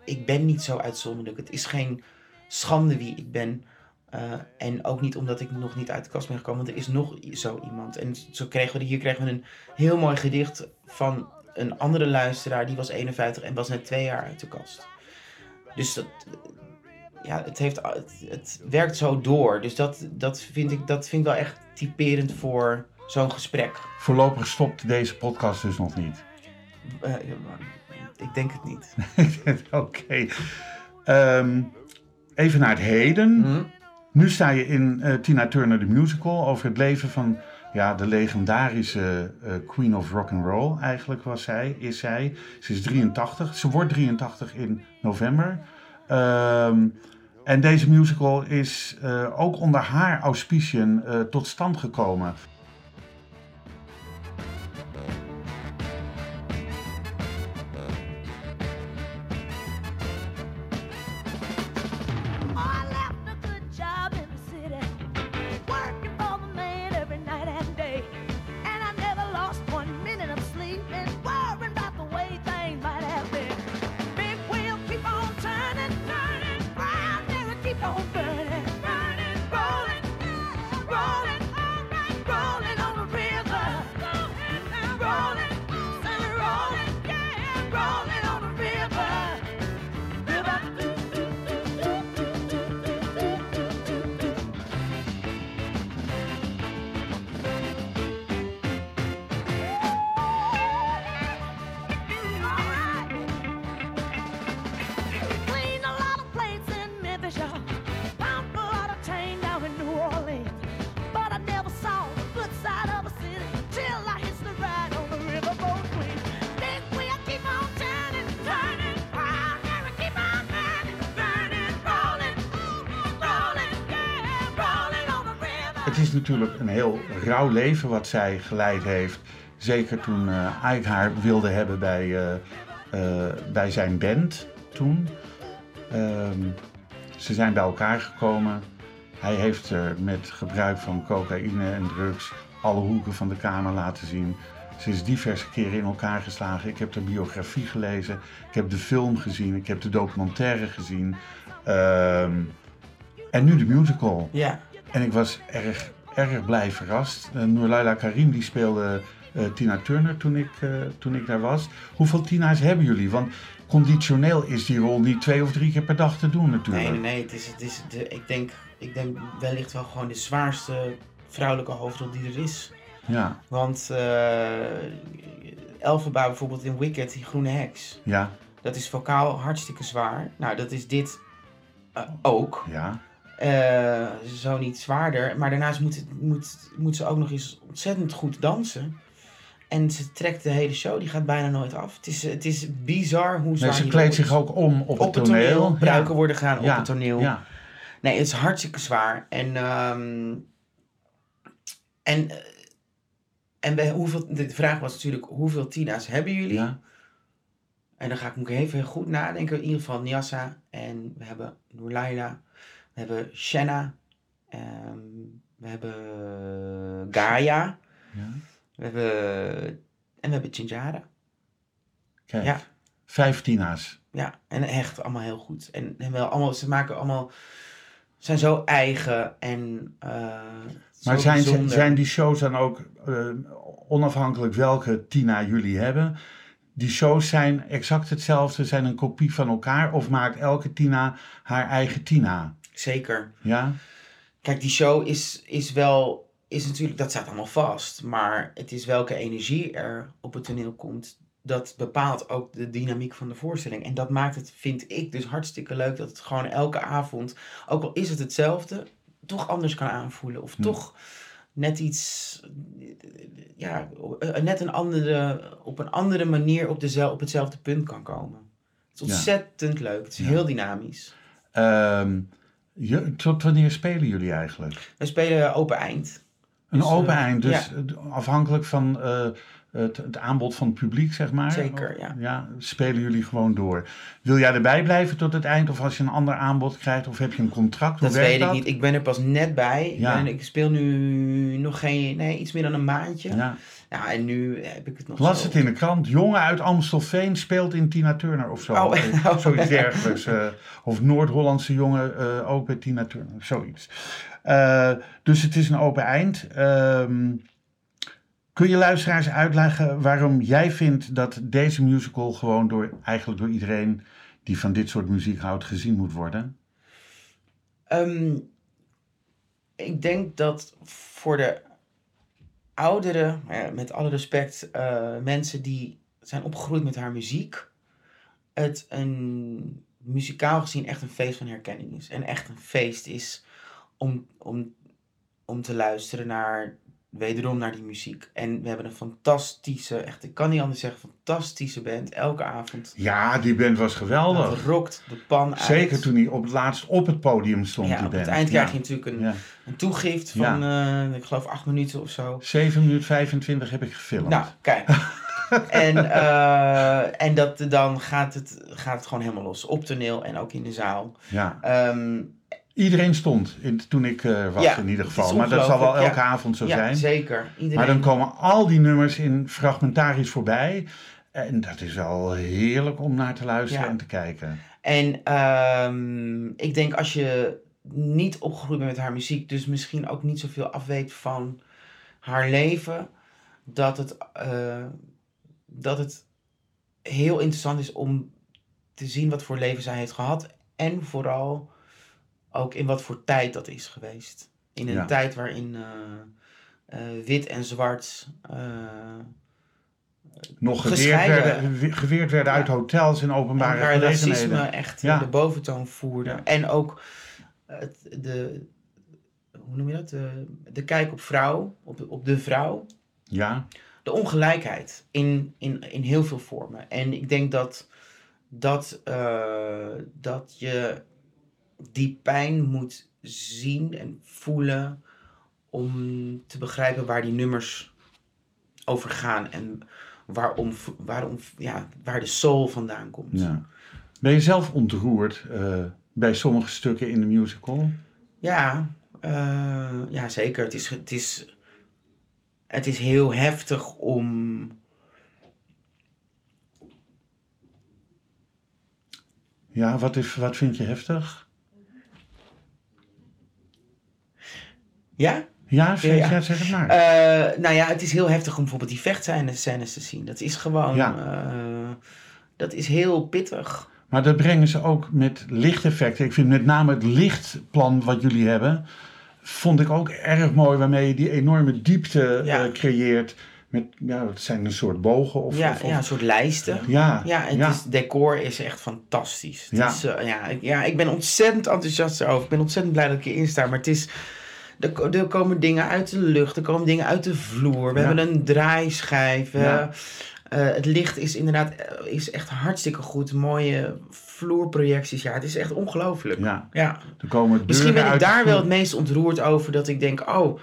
ik ben niet zo uitzonderlijk. Het is geen schande wie ik ben. Eh, en ook niet omdat ik nog niet uit de kast ben gekomen, want er is nog zo iemand. En zo kregen we, hier kregen we een heel mooi gedicht van een andere luisteraar, die was 51 en was net twee jaar uit de kast. Dus dat, ja, het, heeft, het, het werkt zo door. Dus dat, dat, vind ik, dat vind ik wel echt typerend voor zo'n gesprek. Voorlopig stopt deze podcast dus nog niet. Eh, ik denk het niet. Oké. Ehm, even naar het heden. Hm? Nu sta je in eh, Tina Turner the Musical over het leven van ja, de legendarische eh, Queen of Rock and Roll. Eigenlijk was zij, is zij. Ze is 83. Ze wordt 83 in november. Ehm, en deze musical is eh, ook onder haar auspiciën tot stand gekomen. Natuurlijk een heel rauw leven wat zij geleid heeft. Zeker toen eh Ike haar wilde hebben bij, eh, eh, bij zijn band toen. Ehm, ze zijn bij elkaar gekomen. Hij heeft er met gebruik van cocaïne en drugs alle hoeken van de kamer laten zien. Ze is diverse keren in elkaar geslagen. Ik heb de biografie gelezen. Ik heb de film gezien. Ik heb de documentaire gezien. Ehm, en nu de musical. Ja, En ik was erg, erg blij verrast. Uh, Noorlaila Karim die speelde eh, Tina Turner toen ik, eh, toen ik daar was. Hoeveel Tina's hebben jullie? Want conditioneel is die rol niet twee of drie keer per dag te doen natuurlijk. nee, nee. Het is, het is de, ik, denk, ik denk wellicht wel gewoon de zwaarste vrouwelijke hoofdrol die er is. Ja, Want Elphaba bijvoorbeeld in Wicked, die groene heks, ja, dat is vocaal hartstikke zwaar. Nou, dat is dit ook. ja. Eh, zo niet zwaarder. Maar daarnaast moet, moet, moet ze ook nog eens ontzettend goed dansen. En ze trekt de hele show, die gaat bijna nooit af. Het is, het is bizar hoe zwaar Nee, ze kleedt zich ook om op, op het toneel. Bruiken ja. worden gedaan ja. op het toneel. Ja. Nee, het is hartstikke zwaar. En, ehm, en eh, en we, hoeveel, de vraag was natuurlijk, hoeveel Tina's hebben jullie? En dan ga ik, moet ik even goed nadenken. In ieder geval Nyassa. En we hebben Noorlaila. We hebben Shenna. ehm, we hebben Gaia. ja. We hebben... En we hebben Chinjara. Kijk, Ja. vijf Tina's. Ja, en echt allemaal heel goed. En, en wel allemaal, ze maken allemaal... Zijn zo eigen en... eh, Maar zijn, bijzonder. zijn die shows dan ook eh, onafhankelijk welke Tina jullie hebben? Die shows zijn exact hetzelfde, zijn een kopie van elkaar? Of maakt elke Tina haar eigen Tina? Zeker. Ja? Kijk, die show is, is wel... Is natuurlijk, dat staat allemaal vast. Maar het is welke energie er op het toneel komt. Dat bepaalt ook de dynamiek van de voorstelling. En dat maakt het, vind ik, dus hartstikke leuk. Dat het gewoon elke avond, ook al is het hetzelfde, toch anders kan aanvoelen. Of Hm. toch net iets, ja, net een andere, op een andere manier op, dezel, op hetzelfde punt kan komen. Het is Ja. ontzettend leuk. Het is Ja. heel dynamisch. Ehm, je- tot wanneer spelen jullie eigenlijk? We spelen open eind. Een Dus, open eh, eind, dus afhankelijk van eh, het, het aanbod van het publiek, zeg maar. Zeker, ja. spelen jullie gewoon door. Wil jij erbij blijven tot het eind? Of als je een ander aanbod krijgt? Of heb je een contract? Hoe Dat weet ik niet. Ik ben er pas net bij. Ik, ben, ik speel nu nog geen, nee, iets meer dan een maandje. Ja, Ja. en nu heb ik het nog las zo. het in de krant. Jongen uit Amstelveen speelt in Tina Turner of zo. Oh, oh. Zoiets dergelijks. eh, of Noord-Hollandse jongen eh, ook bij Tina Turner. Zoiets. Dus het is een open eind. Ehm, kun je luisteraars uitleggen waarom jij vindt dat deze musical gewoon door, eigenlijk door iedereen die van dit soort muziek houdt gezien moet worden? Ehm, ik denk dat voor de oudere, eh, met alle respect, eh, mensen die zijn opgegroeid met haar muziek, het een muzikaal gezien echt een feest van herkenning is. En echt een feest is om, om, om te luisteren naar, wederom naar die muziek. En we hebben een fantastische, echt, ik kan niet anders zeggen, fantastische band. Elke avond. Ja, die band was geweldig. Het rokt de pan uit. Zeker toen hij op het laatst op het podium stond. Ja, die op band. het eind krijg je Ja. natuurlijk een, Ja. een toegift van, eh, ik geloof, acht minuten of zo. 7 minuten 25 heb ik gefilmd. Nou, kijk. en eh, en dat, dan gaat het, gaat het gewoon helemaal los. Op toneel en ook in de zaal. Ja. Ehm, Iedereen stond in, toen ik eh, was Ja, in ieder geval. Maar dat zal wel elke ja. avond zo ja, zijn. zeker. Iedereen. Maar dan komen al die nummers in fragmentarisch voorbij. En dat is wel heerlijk om naar te luisteren en te kijken. En ehm, ik denk als je niet opgegroeid bent met haar muziek, dus misschien ook niet zoveel afweet van haar leven, dat het, eh, dat het heel interessant is om te zien wat voor leven zij heeft gehad. En vooral ook in wat voor tijd dat is geweest. In een Ja. tijd waarin eh, eh, wit en zwart. eh, Nog geweerd werden, geweerd werden uit hotels en openbare waar racisme echt Ja. de boventoon voerde. Ja. En ook het, de, hoe noem je dat? De, de kijk op vrouw, op, op de vrouw. Ja, De ongelijkheid in, in, in heel veel vormen. En ik denk dat, dat, dat je die pijn moet zien en voelen om te begrijpen waar die nummers over gaan en waarom, waarom, ja, waar de soul vandaan komt. ja. Ben je zelf ontroerd eh, bij sommige stukken in de musical? Ja, eh, ja zeker. Het is, het, is, het is heel heftig om. Ja, wat, is, wat vind je heftig? Ja? Ja, zeg, Ja. ja, zeg het maar. Eh, nou ja, het is heel heftig om bijvoorbeeld die vechtscènes te zien. Dat is gewoon. Ja. eh, dat is heel pittig. Maar dat brengen ze ook met lichteffecten. Ik vind met name het lichtplan wat jullie hebben, vond ik ook erg mooi. Waarmee je die enorme diepte eh, creëert. Met, ja, het zijn een soort bogen of... ja, of, ja, een soort lijsten. ja, Ja. Het is, decor is echt fantastisch. Het Ja. Is, ja, ik, ja, ik ben ontzettend enthousiast erover. Ik ben ontzettend blij dat ik hierin sta. Maar het is... Er, ko- er komen dingen uit de lucht, er komen dingen uit de vloer. We Ja. hebben een draaischijf. Ja. eh, het licht is inderdaad eh, is echt hartstikke goed. Mooie vloerprojecties. Ja, het is echt ongelooflijk. Ja, Ja. er komen Misschien ben ik daar wel het meest ontroerd over. Dat ik denk, oh,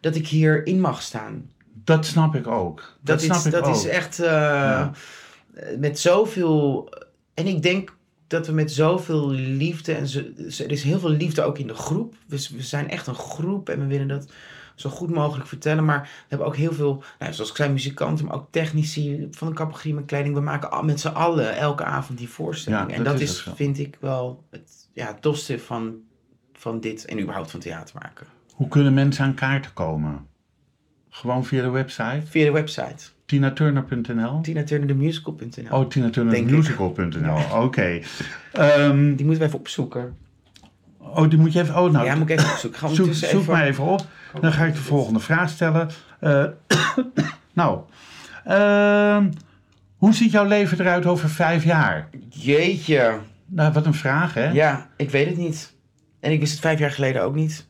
dat ik hier in mag staan. Dat snap ik ook. Dat, Dat, snap is, ik dat ook. is echt eh, met zoveel. En ik denk dat we met zoveel liefde. En zo, er is heel veel liefde ook in de groep. We, we zijn echt een groep en we willen dat zo goed mogelijk vertellen. Maar we hebben ook heel veel, nou, zoals ik zei, muzikanten, maar ook technici van de categorie met kleding. We maken met z'n allen elke avond die voorstelling. Ja, en dat is vind ik wel het, ja, het tofste van, van dit en überhaupt van theater maken. Hoe kunnen mensen aan kaarten komen? Gewoon via de website? Via de website. tinaturner.nl? TinaTurnerTheMusical.nl Oh, tinaturnermusical.nl. Oké. Ehm, Die moeten we even opzoeken. oh, die moet je even... Oh, nou, ja, moet ik even opzoeken. Gaan zoek, zoek maar even op. Dan ga ik de volgende vraag stellen. Eh, nou, ehm, hoe ziet jouw leven eruit over vijf jaar? Jeetje. Nou, wat een vraag, hè? Ja, ik weet het niet. En ik wist het vijf jaar geleden ook niet.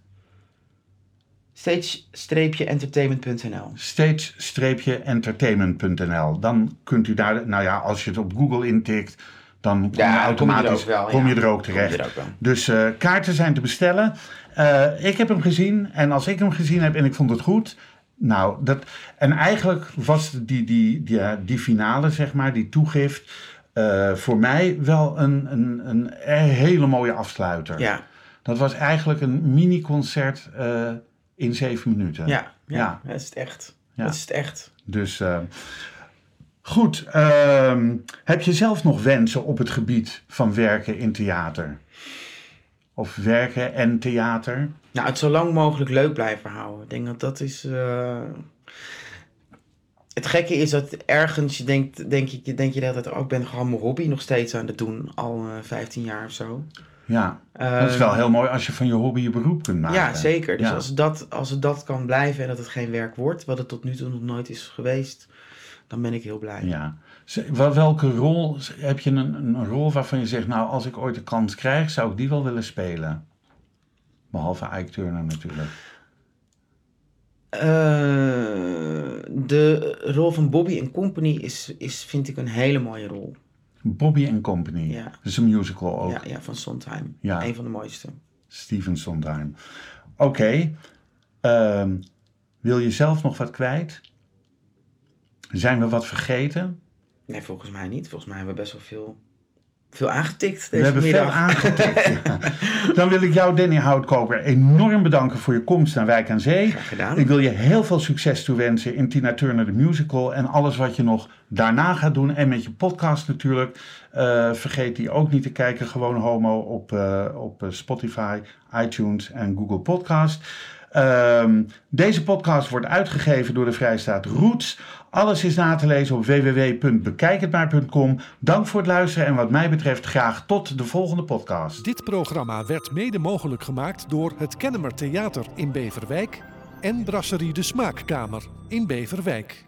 Stage-entertainment.nl stage-entertainment.nl. Dan kunt u daar, nou ja, als je het op Google intikt, dan kom je dan kom je er automatisch ook wel, kom je er ook terecht. er ook. Dus eh, kaarten zijn te bestellen. Eh, ik heb hem gezien en als ik hem gezien heb en ik vond het goed. Nou, dat, en eigenlijk was die, die, die, die finale, zeg maar, die toegift, eh, voor mij wel een, een, een hele mooie afsluiter. Ja, Dat was eigenlijk een mini-concert in zeven minuten. ja, ja, Ja. dat is het echt. Ja. Dat is het echt. Dus eh, goed, ehm, heb je zelf nog wensen op het gebied van werken in theater? Of werken en theater? Nou, het zo lang mogelijk leuk blijven houden. Ik denk dat dat is... eh, Het gekke is dat ergens je denkt, denk je, denk je oh, ik ben gewoon mijn hobby nog steeds aan het doen, al eh 15 jaar of zo. Ja, dat is Ehm, wel heel mooi als je van je hobby je beroep kunt maken. Ja, zeker. Dus Ja. als, dat, als het dat kan blijven en dat het geen werk wordt, wat het tot nu toe nog nooit is geweest, dan ben ik heel blij. Ja. Welke rol, heb je een, een rol waarvan je zegt, nou als ik ooit de kans krijg, zou ik die wel willen spelen? Behalve Ike Turner natuurlijk. Eh, de rol van Bobby en Company is, is, vind ik, een hele mooie rol. Bobby and Company. Ja. Dat is een musical ook. Ja, ja, van Sondheim. Ja. Een van de mooiste. Steven Sondheim. Oké. Ehm, wil je zelf nog wat kwijt? Zijn we wat vergeten? Nee, volgens mij niet. Volgens mij hebben we best wel veel, veel aangetikt We deze hebben middag. veel aangetikt. ja. Dan wil ik jou, Danny Houtkoper, enorm bedanken voor je komst naar Wijk aan Zee. Graag gedaan. Ik wil je heel veel succes toewensen in Tina Turner de Musical en alles wat je nog daarna gaat doen. En met je podcast natuurlijk. Eh, vergeet die ook niet te kijken. Gewoon Homo op, eh, op eh, Spotify, iTunes en Google Podcast. Ehm, deze podcast wordt uitgegeven door de Vrijstaat Roots. Alles is na te lezen op www.bekijkhetmaar.com. Dank voor het luisteren en wat mij betreft graag tot de volgende podcast. Dit programma werd mede mogelijk gemaakt door het Kennemer Theater in Beverwijk en Brasserie de Smaakkamer in Beverwijk.